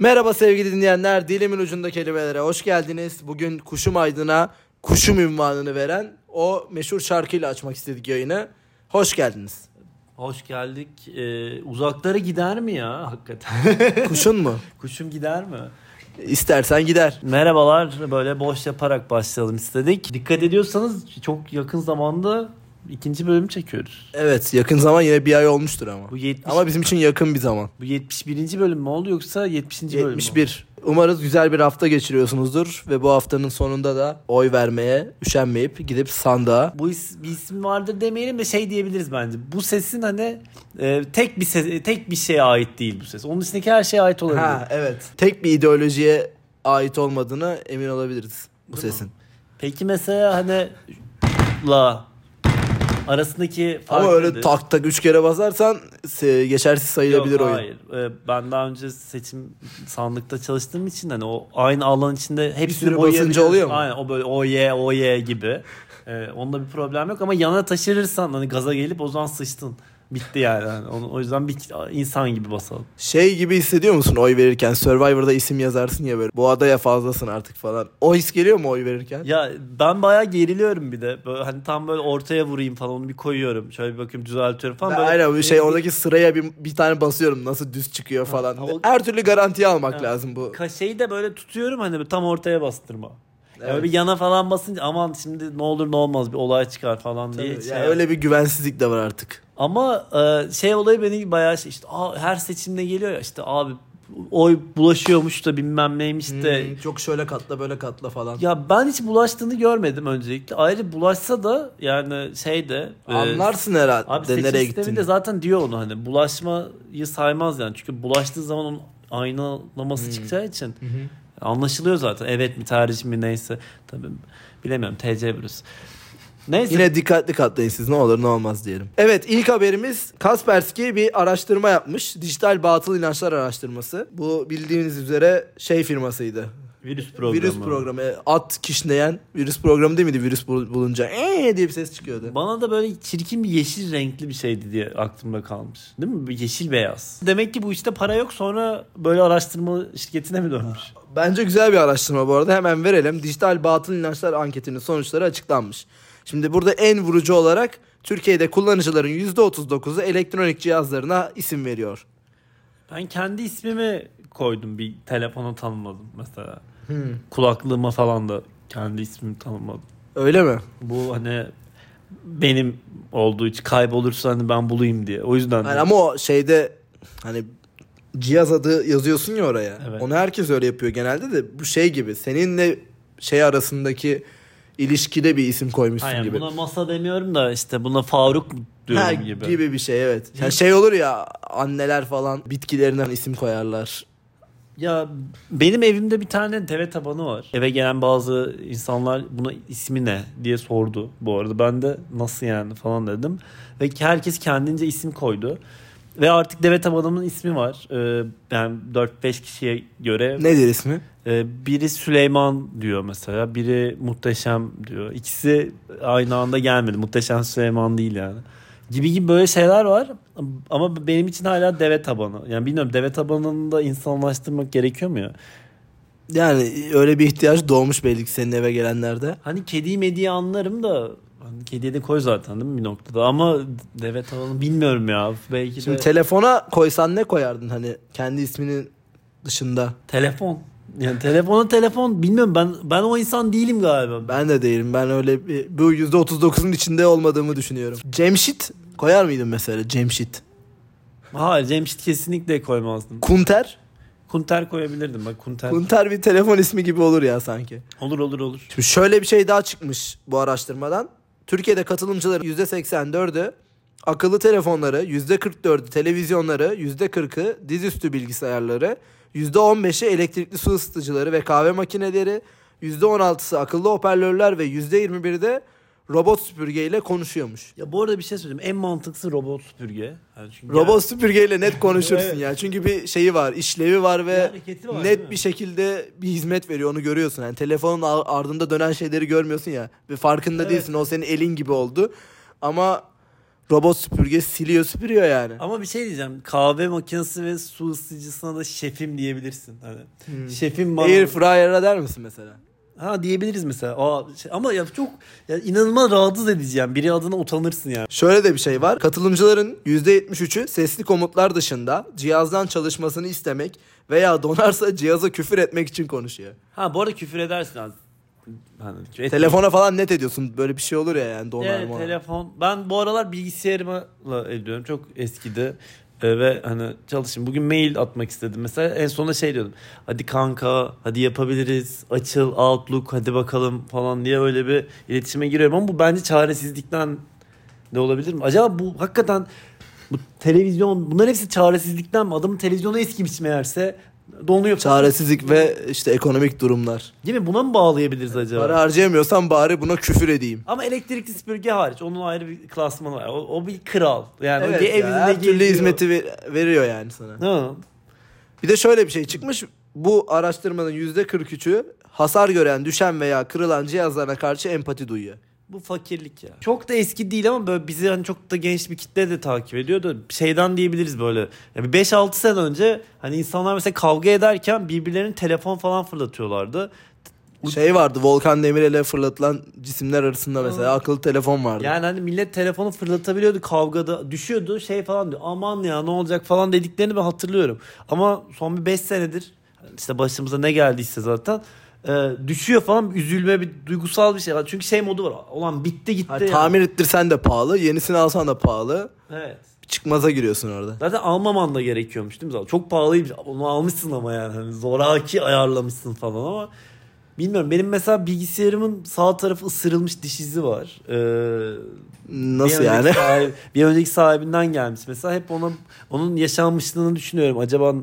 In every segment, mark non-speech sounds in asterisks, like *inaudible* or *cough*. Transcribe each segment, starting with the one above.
Merhaba sevgili dinleyenler. Dilimin ucunda kelimelere hoş geldiniz. Bugün Kuşum Aydın'a Kuşum ünvanını veren o meşhur şarkıyla açmak istedik yayını. Hoş geldiniz. Hoş geldik. Ee, uzaklara gider mi ya hakikaten? *laughs* Kuşun mu? Kuşum gider mi? İstersen gider. Merhabalar. Böyle boş yaparak başlayalım istedik. Dikkat ediyorsanız çok yakın zamanda ikinci bölüm çekiyoruz. Evet yakın zaman yine bir ay olmuştur ama. Bu 70 Ama bizim için yakın bir zaman. bu 71. bölüm mü oldu yoksa 70. bölüm mü? 71. Umarız güzel bir hafta geçiriyorsunuzdur ve bu haftanın sonunda da oy vermeye üşenmeyip gidip sandığa Bu is, bir isim vardır demeyelim de şey diyebiliriz bence. Bu sesin hani e, tek bir ses, tek bir şeye ait değil bu ses. Onun içindeki her şeye ait olabilir. Ha evet. Tek bir ideolojiye ait olmadığını emin olabiliriz bu sesin. Peki mesela hani la arasındaki fark Ama öyle nedir? tak tak üç kere basarsan geçersiz sayılabilir Yok, oyun. Hayır. Ee, ben daha önce seçim sandıkta çalıştığım için hani o aynı alan içinde hepsini sürü boyayabiliyorsun. basınca oluyor mu? Aynen o böyle o ye o ye gibi. Ee, onda bir problem yok ama yana taşırırsan hani gaza gelip o zaman sıçtın. Bitti yani. yani onu, o yüzden bir insan gibi basalım. Şey gibi hissediyor musun oy verirken? Survivor'da isim yazarsın ya böyle. Bu adaya fazlasın artık falan. O his geliyor mu oy verirken? Ya ben bayağı geriliyorum bir de. Böyle hani tam böyle ortaya vurayım falan onu bir koyuyorum. Şöyle bir bakayım düzeltiyorum falan. Ben Böyle- aynen bir şey oradaki sıraya bir, bir tane basıyorum nasıl düz çıkıyor falan. ha, o- Her türlü garantiye almak Ha. lazım bu. Kaşeyi de böyle tutuyorum hani tam ortaya bastırma. Evet. Yani bir yana falan basınca aman şimdi ne olur ne olmaz bir olay çıkar falan diye. Tabii, şey yani öyle bir güvensizlik de var artık. Ama e, şey olayı beni bayağı şey işte aa, her seçimde geliyor ya işte abi oy bulaşıyormuş da bilmem neymiş de. Hmm, çok şöyle katla böyle katla falan. Ya ben hiç bulaştığını görmedim öncelikle. Ayrı bulaşsa da yani şey de e, Anlarsın herhalde Abi seçim nereye gittiğini. de zaten diyor onu hani bulaşmayı saymaz yani. Çünkü bulaştığı zaman onun aynalaması Hmm. çıkacağı için anlaşılıyor zaten. Evet mi tercih mi neyse. Tabii bilemiyorum TC virüs. Neyse. Yine dikkatli katlayın siz ne olur ne olmaz diyelim. Evet ilk haberimiz Kaspersky bir araştırma yapmış. Dijital batıl inançlar araştırması. Bu bildiğiniz üzere şey firmasıydı. virüs programı. Virüs programı. At kişneyen virüs programı değil miydi? Virüs bul- bulunca ee diye bir ses çıkıyordu. Bana da böyle çirkin bir yeşil renkli bir şeydi diye aklımda kalmış. Değil mi? Bir yeşil beyaz. Demek ki bu işte para yok sonra böyle araştırma şirketine mi dönmüş? Bence güzel bir araştırma bu arada. Hemen verelim. Dijital batıl inançlar anketinin sonuçları açıklanmış. Şimdi burada en vurucu olarak Türkiye'de kullanıcıların %39'u elektronik cihazlarına isim veriyor. Ben kendi ismimi koydum bir telefona tanımladım mesela. Kulaklığıma falan da kendi ismimi tanımladım. Öyle mi? Bu hani benim olduğu için kaybolursa hani ben bulayım diye. O yüzden Yani ama o şeyde hani cihaz adı yazıyorsun ya oraya. Evet. Onu herkes öyle yapıyor genelde de bu şey gibi seninle şey arasındaki ilişkide bir isim koymuşsun Aynen, gibi. buna masa demiyorum da işte buna Faruk diyorum Ha, gibi. gibi. bir şey evet. Yani şey olur ya anneler falan bitkilerinden isim koyarlar. Ya benim evimde bir tane deve tabanı var. Eve gelen bazı insanlar buna ismi ne diye sordu bu arada. Ben de nasıl yani falan dedim. Ve herkes kendince isim koydu. Ve artık deve tabanımın ismi var. Ee, yani 4-5 kişiye göre. Nedir ismi? Ee, biri Süleyman diyor mesela. Biri Muhteşem diyor. İkisi aynı anda gelmedi. Muhteşem Süleyman değil yani. Gibi gibi böyle şeyler var. Ama benim için hala deve tabanı. Yani bilmiyorum deve tabanını da insanlaştırmak gerekiyor mu ya? Yani öyle bir ihtiyaç doğmuş belli ki senin eve gelenlerde. Hani kediyi mediyi anlarım da kediye de koy zaten değil mi bir noktada ama deve tabanı bilmiyorum ya. Belki Şimdi de telefona koysan ne koyardın hani kendi isminin dışında? telefon. Yani telefona telefon bilmiyorum ben ben o insan değilim galiba. Ben de değilim. Ben öyle bir, bu %39'un içinde olmadığımı düşünüyorum. Cemşit koyar mıydın mesela Cemşit? Hayır Cemşit kesinlikle koymazdım. Kunter? Kunter koyabilirdim bak Kunter. Kunter bir telefon ismi gibi olur ya sanki. olur olur olur. Şimdi şöyle bir şey daha çıkmış bu araştırmadan. Türkiye'de katılımcıların %84'ü akıllı telefonları, %44'ü televizyonları, %40'ı dizüstü bilgisayarları, %15'i elektrikli su ısıtıcıları ve kahve makineleri, %16'sı akıllı hoparlörler ve %21'i de robot süpürgeyle konuşuyormuş. Ya bu arada bir şey söyleyeyim. En mantıklısı robot süpürge. Yani çünkü Robot süpürgeyle net *laughs* konuşursun Evet. ya. Çünkü bir şeyi var, işlevi var ve Bir var, net bir şekilde bir hizmet veriyor. Onu görüyorsun. Yani telefonun ar- ardında dönen şeyleri görmüyorsun ya. Ve farkında Evet. değilsin. O senin elin gibi oldu. Ama Robot süpürge siliyor süpürüyor yani. Ama bir şey diyeceğim. Kahve makinesi ve su ısıtıcısına da şefim diyebilirsin. Hani şefim bana... Air fryer'a der misin mesela? Ha diyebiliriz mesela. Aa, şey- ama ya çok ya inanılmaz rahatsız edici yani. Biri adına utanırsın yani. Şöyle de bir şey var. Katılımcıların %73'ü sesli komutlar dışında cihazdan çalışmasını istemek veya donarsa cihaza küfür etmek için konuşuyor. Ha bu arada küfür edersin az. Hani, et- Telefona falan net ediyorsun. Böyle bir şey olur ya yani donar Evet, mı? telefon. Ben bu aralar bilgisayarımla ediyorum. Çok eskidi. Ee, ve hani çalışayım. Bugün mail atmak istedim. Mesela en sonunda şey diyordum. Hadi kanka, hadi yapabiliriz. Açıl, Outlook, hadi bakalım falan diye öyle bir iletişime giriyorum. Ama bu bence çaresizlikten de olabilir mi? Acaba bu hakikaten bu televizyon, bunların hepsi çaresizlikten mi? Adamın televizyonu eskimiş meğerse donuyor. Çaresizlik ve işte ekonomik durumlar. Değil mi? Buna mı bağlayabiliriz acaba? Para harcayamıyorsan bari buna küfür edeyim. Ama elektrikli süpürge hariç onun ayrı bir klasmanı var. O, o bir kral. Yani Evet o ya, evinde her türlü hizmeti ver- veriyor yani sana. Ha. Bir de şöyle bir şey çıkmış. Bu araştırmanın %43'ü hasar gören, düşen veya kırılan cihazlarına karşı empati duyuyor. Bu fakirlik ya. Çok da eski değil ama böyle bizi hani çok da genç bir kitle de takip ediyor da şeyden diyebiliriz böyle. Ya bir 5-6 sene önce hani insanlar mesela kavga ederken birbirlerine telefon falan fırlatıyorlardı. Şey vardı Volkan Demirel'e fırlatılan cisimler arasında mesela akıllı telefon vardı. Yani hani millet telefonu fırlatabiliyordu kavgada düşüyordu şey falan diyor aman ya ne olacak falan dediklerini ben hatırlıyorum. Ama son bir 5 senedir işte başımıza ne geldiyse zaten e, düşüyor falan üzülme bir duygusal bir şey var. Çünkü şey modu var olan bitti gitti. Hani yani. tamir ettirsen de pahalı, yenisini alsan da pahalı. Evet. Çıkmaza giriyorsun orada. Zaten almaman da gerekiyormuş değil mi? zaten? Çok pahalıymış. Onu almışsın ama yani. Hani zoraki ayarlamışsın falan ama bilmiyorum. Benim mesela bilgisayarımın sağ tarafı ısırılmış diş izi var. Ee, Nasıl bir yani? sahibi- bir önceki sahibinden gelmiş. Mesela hep ona onun yaşanmışlığını düşünüyorum. Acaba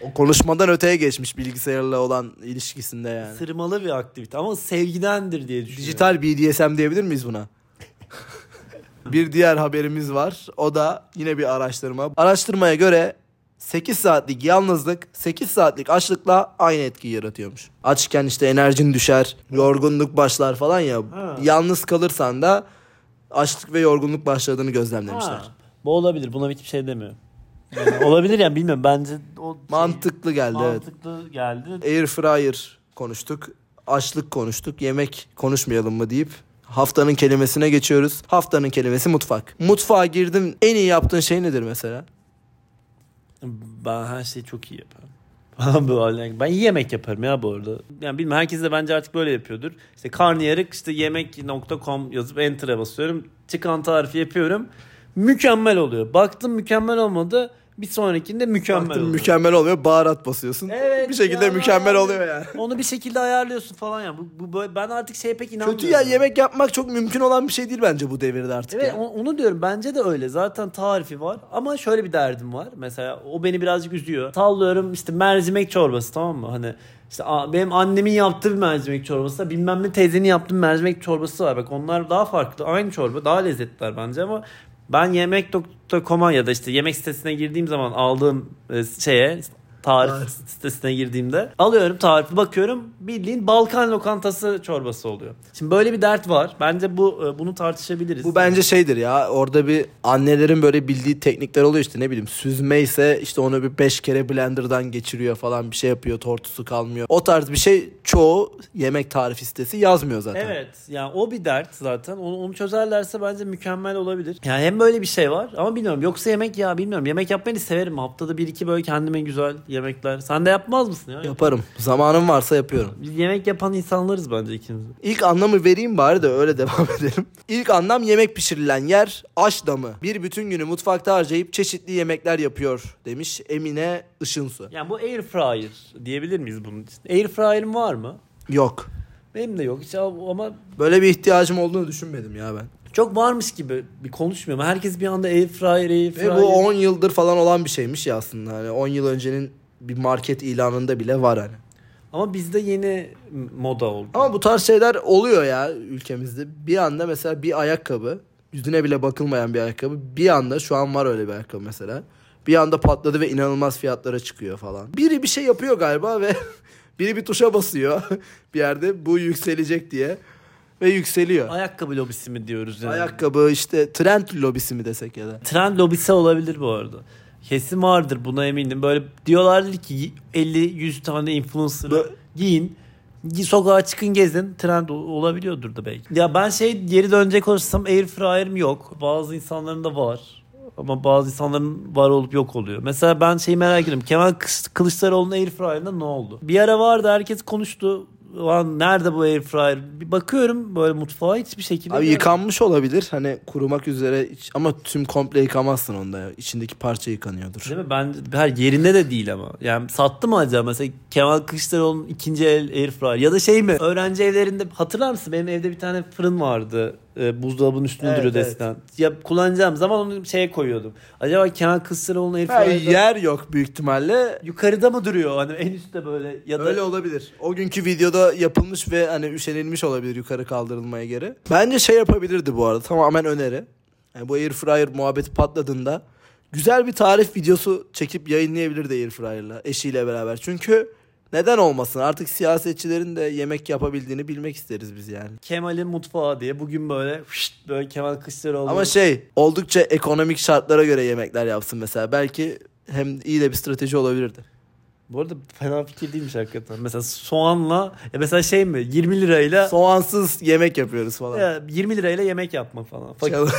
O konuşmadan öteye geçmiş bilgisayarla olan ilişkisinde yani. sırmalı bir aktivite ama sevgidendir diye düşünüyorum. Dijital BDSM diyebilir miyiz buna? *laughs* bir diğer haberimiz var. O da yine bir araştırma. Araştırmaya göre 8 saatlik yalnızlık 8 saatlik açlıkla aynı etkiyi yaratıyormuş. Açken işte enerjin düşer, yorgunluk başlar falan ya. Ha. Yalnız kalırsan da açlık ve yorgunluk başladığını gözlemlemişler. Ha, bu olabilir. Buna hiçbir şey demiyorum. Yani olabilir yani bilmiyorum. Bence o şey- Mantıklı geldi evet. mantıklı geldi. Air fryer konuştuk. Açlık konuştuk. Yemek konuşmayalım mı deyip haftanın kelimesine geçiyoruz. Haftanın kelimesi mutfak. Mutfağa girdim. En iyi yaptığın şey nedir mesela? Ben her şeyi çok iyi yaparım. *laughs* Falan böyle. Ben iyi yemek yaparım ya bu arada. Yani bilmiyorum herkes de bence artık böyle yapıyordur. İşte karnıyarık işte yemek.com yazıp enter'a basıyorum. Çıkan tarifi yapıyorum. Mükemmel oluyor. Baktım mükemmel olmadı. Bir sonrakinde mükemmel Baktın oluyor. mükemmel oluyor. Baharat basıyorsun. Evet, bir şekilde ya. mükemmel oluyor yani. *laughs* Onu bir şekilde ayarlıyorsun falan ya. Bu, bu ben artık şeye pek inanmıyorum. Kötü ya yemek yapmak çok mümkün olan bir şey değil bence bu devirde artık Evet ya. o- onu diyorum bence de öyle. Zaten tarifi var ama şöyle bir derdim var. Mesela o beni birazcık üzüyor. Sallıyorum işte mercimek çorbası tamam mı? Hani işte benim annemin yaptığı bir mercimek çorbası da bilmem ne teyzenin yaptığı mercimek çorbası var. Bak onlar daha farklı. Aynı çorba daha lezzetliler bence ama ben yemek.com'a ya da işte yemek sitesine girdiğim zaman aldığım e, şeye tarif Tarif. sitesine girdiğimde alıyorum tarifi bakıyorum bildiğin Balkan lokantası çorbası oluyor. Şimdi böyle bir dert var. Bence bu e, bunu tartışabiliriz. Bu bence şeydir ya orada bir annelerin böyle bildiği teknikler oluyor işte ne bileyim süzme ise işte onu bir 5 kere blenderdan geçiriyor falan bir şey yapıyor tortusu kalmıyor. O tarz bir şey çoğu yemek tarifi sitesi yazmıyor zaten. Evet yani o bir dert zaten onu, onu çözerlerse bence mükemmel olabilir. Yani hem böyle bir şey var ama bilmiyorum yoksa yemek ya bilmiyorum yemek yapmayı severim haftada bir iki böyle kendime güzel yemekler. Sen de yapmaz mısın ya? Yaparım. Zamanım varsa yapıyorum. Biz yemek yapan insanlarız bence ikimiz. de. İlk anlamı vereyim bari de öyle *laughs* devam edelim. İlk anlam yemek pişirilen yer aş damı. Bir bütün günü mutfakta harcayıp çeşitli yemekler yapıyor demiş Emine Işınsu. Yani bu air fryer diyebilir miyiz bunun için? Air fryer'ın var mı? Yok. Benim de yok hiç ama Böyle bir ihtiyacım olduğunu düşünmedim ya ben. çok varmış gibi bir konuşmuyorum. Herkes bir anda air fryer, air fryer. Ve bu 10 yıldır falan olan bir şeymiş ya aslında. Hani 10 yıl öncenin bir market ilanında bile var hani. Ama bizde yeni moda oldu. Ama bu tarz şeyler oluyor ya ülkemizde. Bir anda mesela bir ayakkabı, yüzüne bile bakılmayan bir ayakkabı. Bir anda şu an var öyle bir ayakkabı mesela. Bir anda patladı ve inanılmaz fiyatlara çıkıyor falan. Biri bir şey yapıyor galiba ve *laughs* biri bir tuşa basıyor *laughs* bir yerde bu yükselecek diye. ve yükseliyor. Ayakkabı lobisi mi diyoruz yani? Ayakkabı işte trend lobisi mi desek ya da. Trend lobisi olabilir bu arada. Kesin vardır buna eminim. Böyle diyorlardı ki 50-100 tane influencer'ı Bö- giyin. gi- Sokağa çıkın gezin. Trend olabiliyordur da belki. Ya ben şey geri dönecek olursam air fryer'ım yok. Bazı insanların da var. Ama bazı insanların var olup yok oluyor. Mesela ben şeyi merak ediyorum. Kemal Kılıç- Kılıçdaroğlu'nun air fryer'ında ne oldu? Bir ara vardı herkes konuştu. Lan nerede bu air fryer? Bir bakıyorum böyle mutfağa hiçbir şekilde. Abi yıkanmış olabilir. Hani kurumak üzere ama tüm komple yıkamazsın onda. İçindeki parça yıkanıyordur. Değil mi? Ben her yerinde de değil ama. Yani sattı mı acaba mesela Kemal Kılıçdaroğlu'nun ikinci el airfryer ya da şey mi? Öğrenci evlerinde hatırlar mısın? Benim evde bir tane fırın vardı. E, buzdolabının üstünde Evet, duruyordu evet. eskiden. Ya kullanacağım zaman onu şeye koyuyordum. Acaba Kemal Kılıçdaroğlu'nun Ha, airfryer'da yer yok büyük ihtimalle. yukarıda mı duruyor? Hani en üstte böyle ya da Öyle olabilir. O günkü videoda yapılmış ve hani üşenilmiş olabilir yukarı kaldırılmaya göre. Bence şey yapabilirdi bu arada tamamen öneri. Yani bu air fryer muhabbeti patladığında güzel bir tarif videosu çekip yayınlayabilirdi air fryer'la eşiyle beraber. Çünkü neden olmasın? Artık siyasetçilerin de yemek yapabildiğini bilmek isteriz biz yani. Kemal'in mutfağı diye bugün böyle fışt, böyle Kemal Kılıçdaroğlu Ama şey oldukça ekonomik şartlara göre yemekler yapsın mesela. Belki hem iyi de bir strateji olabilirdi. Bu arada fena fikir değilmiş hakikaten. Mesela soğanla ya mesela şey mi 20 lirayla Soğansız yemek yapıyoruz falan. ya 20 lirayla yemek yapma falan. Challenge.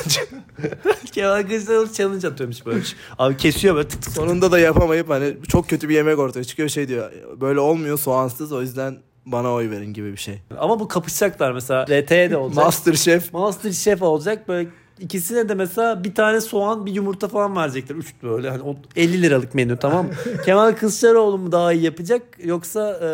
*laughs* Kemal Kılıçdaroğlu challenge atıyormuş böyle. Abi kesiyor böyle tık tık. Sonunda da yapamayıp hani çok kötü bir yemek ortaya çıkıyor şey diyor. Böyle olmuyor soğansız o yüzden bana oy verin gibi bir şey. Ama bu kapışacaklar mesela. RT'ye de olacak. Master Chef Master Chef olacak böyle ikisine de mesela bir tane soğan bir yumurta falan verecekler. Üç böyle hani o 50 liralık menü tamam? *laughs* Kemal Kılıçdaroğlu mu daha iyi yapacak yoksa e,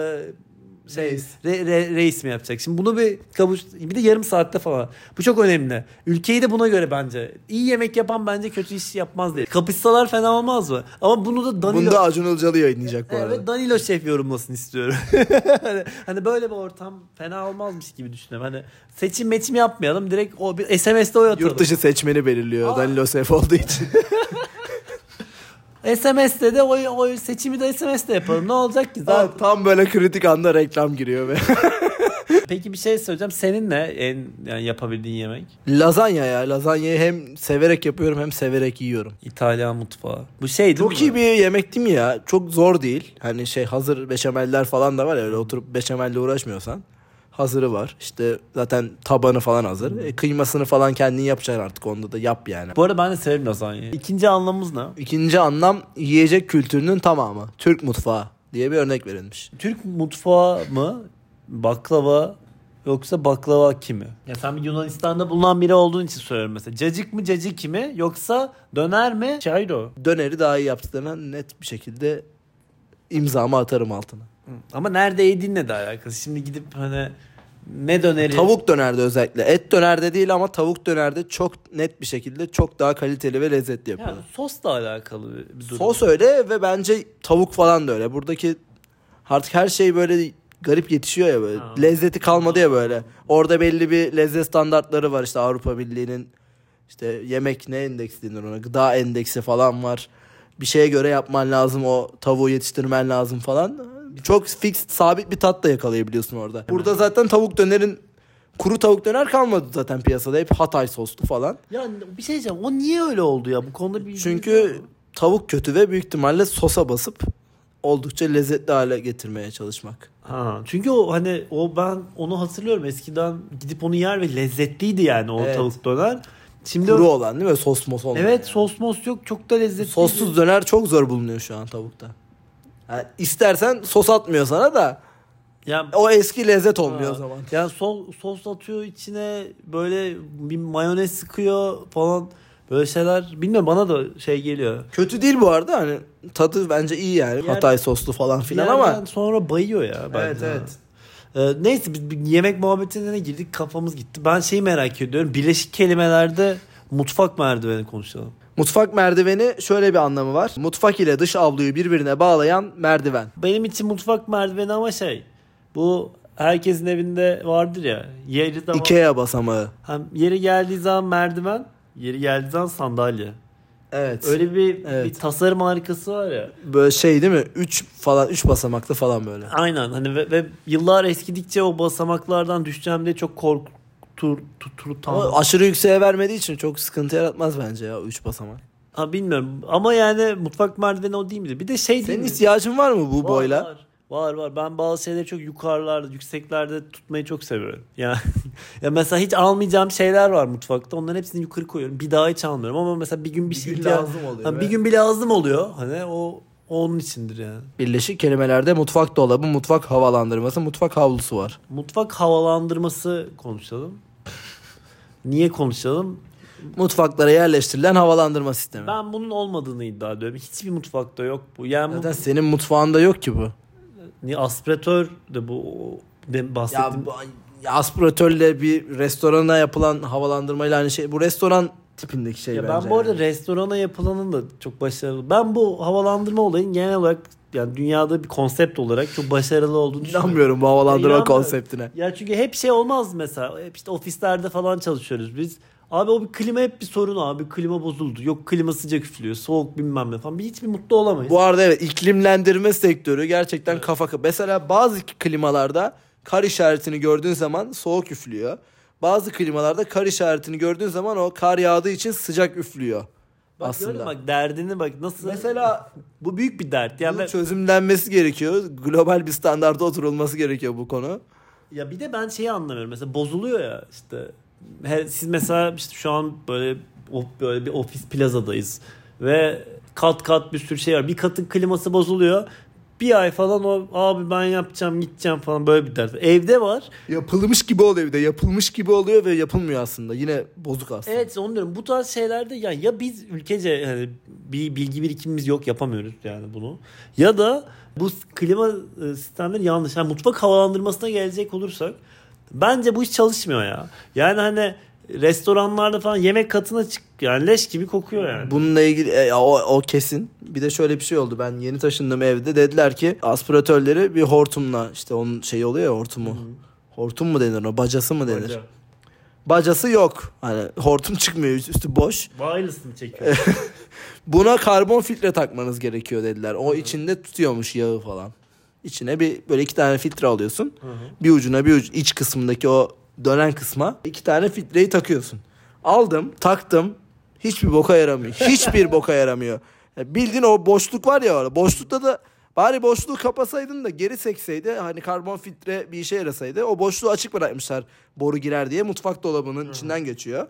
şey Reis. re- re- reis mi yapacak? Şimdi bunu bir kavuş bir de yarım saatte falan. Bu çok önemli. Ülkeyi de buna göre bence. İyi yemek yapan bence kötü iş yapmaz diye. Kapışsalar fena olmaz mı? Ama bunu da Danilo bunu da Acun Ilıcalı yayınlayacak bu arada. Evet Danilo Şef yorumlasın istiyorum. *laughs* hani, hani böyle bir ortam fena olmazmış gibi düşünüyorum. Hani seçim meçim yapmayalım. Direkt o bir SMS'de oy atalım. Yurt dışı seçmeni belirliyor Aa. Danilo Chef olduğu için. *laughs* SMS'de de oy, oy seçimi de SMS'de yapalım. Ne olacak ki zaten? Aa, Tam böyle kritik anda reklam giriyor ve *laughs* Peki bir şey söyleyeceğim. Senin ne en yani yapabildiğin yemek? lazanya ya lazanyayı hem severek yapıyorum hem severek yiyorum. İtalyan mutfağı. Bu şey değil Çok mi? iyi bir yemek değil mi ya? Çok zor değil. Hani şey hazır beşameller falan da var ya öyle oturup beşamelle uğraşmıyorsan. Hazırı var. İşte zaten tabanı falan hazır. E, kıymasını falan kendin yapacaksın artık onda da yap yani. Bu arada ben de severim lazanyayı. İkinci anlamımız ne? İkinci anlam yiyecek kültürünün tamamı. Türk mutfağı diye bir örnek verilmiş. Türk mutfağı mı? Baklava yoksa baklava kimi? Ya sen bir Yunanistan'da bulunan biri olduğun için soruyorum mesela. Cacık mı cacık mi yoksa döner mi? Çayro. Döneri daha iyi yaptıklarına net bir şekilde imzamı atarım altına. Ama nerede yediğinle de alakası. Şimdi gidip hani ne döneri? Tavuk dönerde özellikle. Et dönerde değil ama tavuk dönerde çok net bir şekilde çok daha kaliteli ve lezzetli Yani yapıyorlar. sosla alakalı bir durum. Sos öyle ve bence tavuk falan da öyle. Buradaki artık her şey böyle garip yetişiyor ya böyle. Ha. Lezzeti kalmadı ya böyle. Orada belli bir lezzet standartları var işte Avrupa Birliği'nin işte yemek ne endeksi denir ona gıda endeksi falan var. Bir şeye göre yapman lazım o tavuğu yetiştirmen lazım falan. Çok fix sabit bir tat da yakalayabiliyorsun orada. Burada zaten tavuk dönerin kuru tavuk döner kalmadı zaten piyasada. Hep Hatay soslu falan. Ya bir şey diyeceğim. O niye öyle oldu ya? Bu konuda bir Çünkü tavuk kötü ve büyük ihtimalle sosa basıp oldukça lezzetli hale getirmeye çalışmak. Ha, çünkü o hani o ben onu hatırlıyorum eskiden gidip onu yer ve lezzetliydi yani o Evet. tavuk döner. Şimdi Kuru olan değil mi? Sos mos olmayan. evet yani. sos mos yok çok da lezzetli. Sossuz döner çok zor bulunuyor şu an tavukta. Yani istersen sos atmıyor sana da Ya o eski lezzet olmuyor Ha. o zaman. Yani sos, sos atıyor içine böyle bir mayonez sıkıyor falan böyle şeyler bilmiyorum bana da şey geliyor. Kötü değil bu arada hani tadı bence iyi yani. Yer- Hatay soslu falan filan ama sonra bayıyor ya bence. Evet, evet. Ee, neyse biz bir yemek muhabbetine girdik kafamız gitti. Ben şeyi merak ediyorum. Birleşik kelimelerde mutfak merdiveni konuşalım. mutfak merdiveni şöyle bir anlamı var. Mutfak ile dış avluyu birbirine bağlayan merdiven. Benim için mutfak merdiveni ama şey bu herkesin evinde vardır ya. Yeri zaman, Ikea basamağı. hem yeri geldiği zaman merdiven, yeri geldiği zaman sandalye. Evet. Öyle bir, Evet. bir tasarım harikası var ya. böyle şey değil mi? 3 falan 3 basamaklı falan böyle. Aynen hani ve, ve yıllar eskidikçe o basamaklardan düşeceğim diye çok kork tutur tutur Ama tam. aşırı yükseğe vermediği için çok sıkıntı yaratmaz bence ya 3 basamak. Ha bilmiyorum ama yani mutfak merdiveni o değil miydi? Bir de şey değil Senin ihtiyacın var mı bu Var, boyla? Var. Var var. Ben bazı şeyleri çok yukarılarda, yükseklerde tutmayı çok seviyorum. Ya *laughs* ya mesela hiç almayacağım şeyler var mutfakta. Onların hepsini yukarı koyuyorum. Bir daha hiç almıyorum ama mesela bir gün bir, Bir şey gün ihtiya- lazım oluyor ve- bir gün bir lazım oluyor. Hani o o onun içindir yani. Birleşik kelimelerde mutfak dolabı, mutfak havalandırması, mutfak havlusu var. Mutfak havalandırması konuşalım. Niye konuşalım? Mutfaklara yerleştirilen havalandırma sistemi. Ben bunun olmadığını iddia ediyorum. Hiçbir mutfakta yok bu. Yani Zaten bu, senin mutfağında yok ki bu. Ni aspiratör de bu o- benim Ya, ya aspiratörle bir restorana yapılan havalandırmayla aynı şey. Bu restoran tipindeki şey Ya bence. ben bu arada yani. restorana yapılanın da çok başarılı. Ben bu havalandırma olayın genel olarak yani dünyada bir konsept olarak çok başarılı olduğunu düşünüyorum. İnanmıyorum bu havalandırma İnanmıyorum. konseptine. Ya çünkü hep şey olmaz mesela. Hep işte ofislerde falan çalışıyoruz biz. Abi o bir klima hep bir sorun abi. Klima bozuldu. Yok klima sıcak üflüyor. Soğuk bilmem ne falan. Bir hiçbir mutlu olamayız. Bu arada evet iklimlendirme sektörü gerçekten kafa kafa. Mesela bazı klimalarda kar işaretini gördüğün zaman soğuk üflüyor. Bazı klimalarda kar işaretini gördüğün zaman o kar yağdığı için sıcak üflüyor. bak, aslında. bak derdini bak nasıl. Mesela *laughs* bu büyük bir dert. Yani ben- çözümlenmesi gerekiyor. Global bir standarda oturulması gerekiyor bu konu. Ya bir de ben şeyi anlamıyorum. Mesela bozuluyor ya işte. Her, siz mesela işte şu an böyle böyle bir ofis plazadayız ve kat kat bir sürü şey var. Bir katın kliması bozuluyor. Bir ay falan o abi ben yapacağım gideceğim falan böyle bir dert. Evde var. Yapılmış gibi oluyor bir de. Yapılmış gibi oluyor ve yapılmıyor aslında. Yine bozuk aslında. Evet onu diyorum. Bu tarz şeylerde ya ya biz ülkece yani bir bilgi birikimimiz yok yapamıyoruz yani bunu. Ya da bu klima e, sistemleri yanlış. Yani mutfak havalandırmasına gelecek olursak bence bu iş çalışmıyor ya. Yani hani restoranlarda falan yemek katına çık yani leş gibi kokuyor yani. Bununla ilgili e, o, o kesin. Bir de şöyle bir şey oldu. Ben yeni taşındım evde. Dediler ki aspiratörleri bir hortumla işte onun şey oluyor ya hortumu. Hortum mu denir o? Bacası mı denir? Hoca, Bacası yok. Hani hortum çıkmıyor. Üstü boş. *laughs* Wireless mı çekiyor? Buna karbon filtre takmanız gerekiyor dediler. O içinde tutuyormuş yağı falan. İçine bir böyle iki tane filtre alıyorsun. Hı hı. Bir ucuna bir ucu iç kısmındaki o dönen kısma iki tane filtreyi takıyorsun. Aldım, taktım. Hiçbir boka yaramıyor. *laughs* Hiçbir boka yaramıyor. Ya bildiğin o boşluk var ya orada. Boşlukta da bari boşluğu kapasaydın da geri sekseydi hani karbon filtre bir işe yarasaydı. O boşluğu açık bırakmışlar boru girer diye mutfak dolabının içinden geçiyor.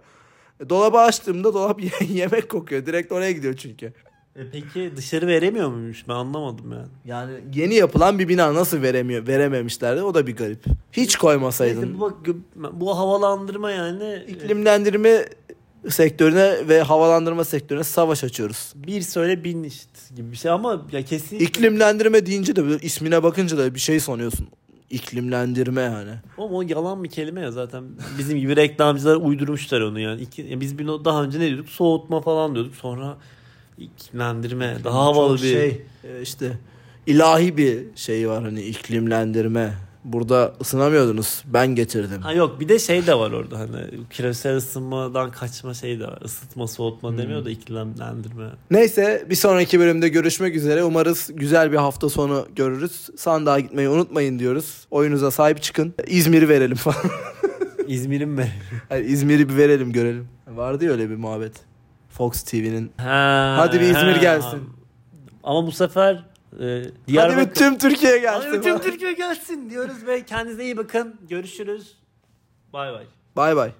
E, Dolabı açtığımda dolap *laughs* yemek kokuyor. Direkt oraya gidiyor çünkü. E peki dışarı veremiyor muymuş? Ben anlamadım yani. Yani yeni yapılan bir bina nasıl veremiyor, verememişlerdi o da bir garip. Hiç koymasaydın. Neyse, bu, bak, bu havalandırma yani İklimlendirme sektörüne ve havalandırma sektörüne savaş açıyoruz. bir söyle bin işit gibi bir şey ama ya kesin İklimlendirme deyince de böyle ismine bakınca da bir şey sanıyorsun. İklimlendirme yani. Ama o yalan bir kelime ya zaten. Bizim gibi reklamcılar uydurmuşlar onu yani. İki, ya biz bunu daha önce ne diyorduk? Soğutma falan diyorduk. Sonra iklimlendirme. Daha havalı bir şey e, işte ilahi bir şey var hani iklimlendirme. Burada ısınamıyordunuz. Ben getirdim. Ha yok bir de şey de var orada hani küresel ısınmadan kaçma şey de var. Isıtma soğutma Hmm. demiyor da iklimlendirme. Neyse bir sonraki bölümde görüşmek üzere. Umarız güzel bir hafta sonu görürüz. Sandığa gitmeyi unutmayın diyoruz. Oyunuza sahip çıkın. İzmir'i verelim falan. *laughs* İzmir'in mi? Hayır, İzmir'i bir verelim görelim. Vardı ya öyle bir muhabbet. Fox TV'nin. Ha, Hadi bir İzmir ha. gelsin. Ama bu sefer e, Hadi Diyarbakır... bir tüm Türkiye gelsin. Hadi tüm Türkiye gelsin diyoruz ve kendinize iyi bakın. Görüşürüz. Bay bay. Bay bay.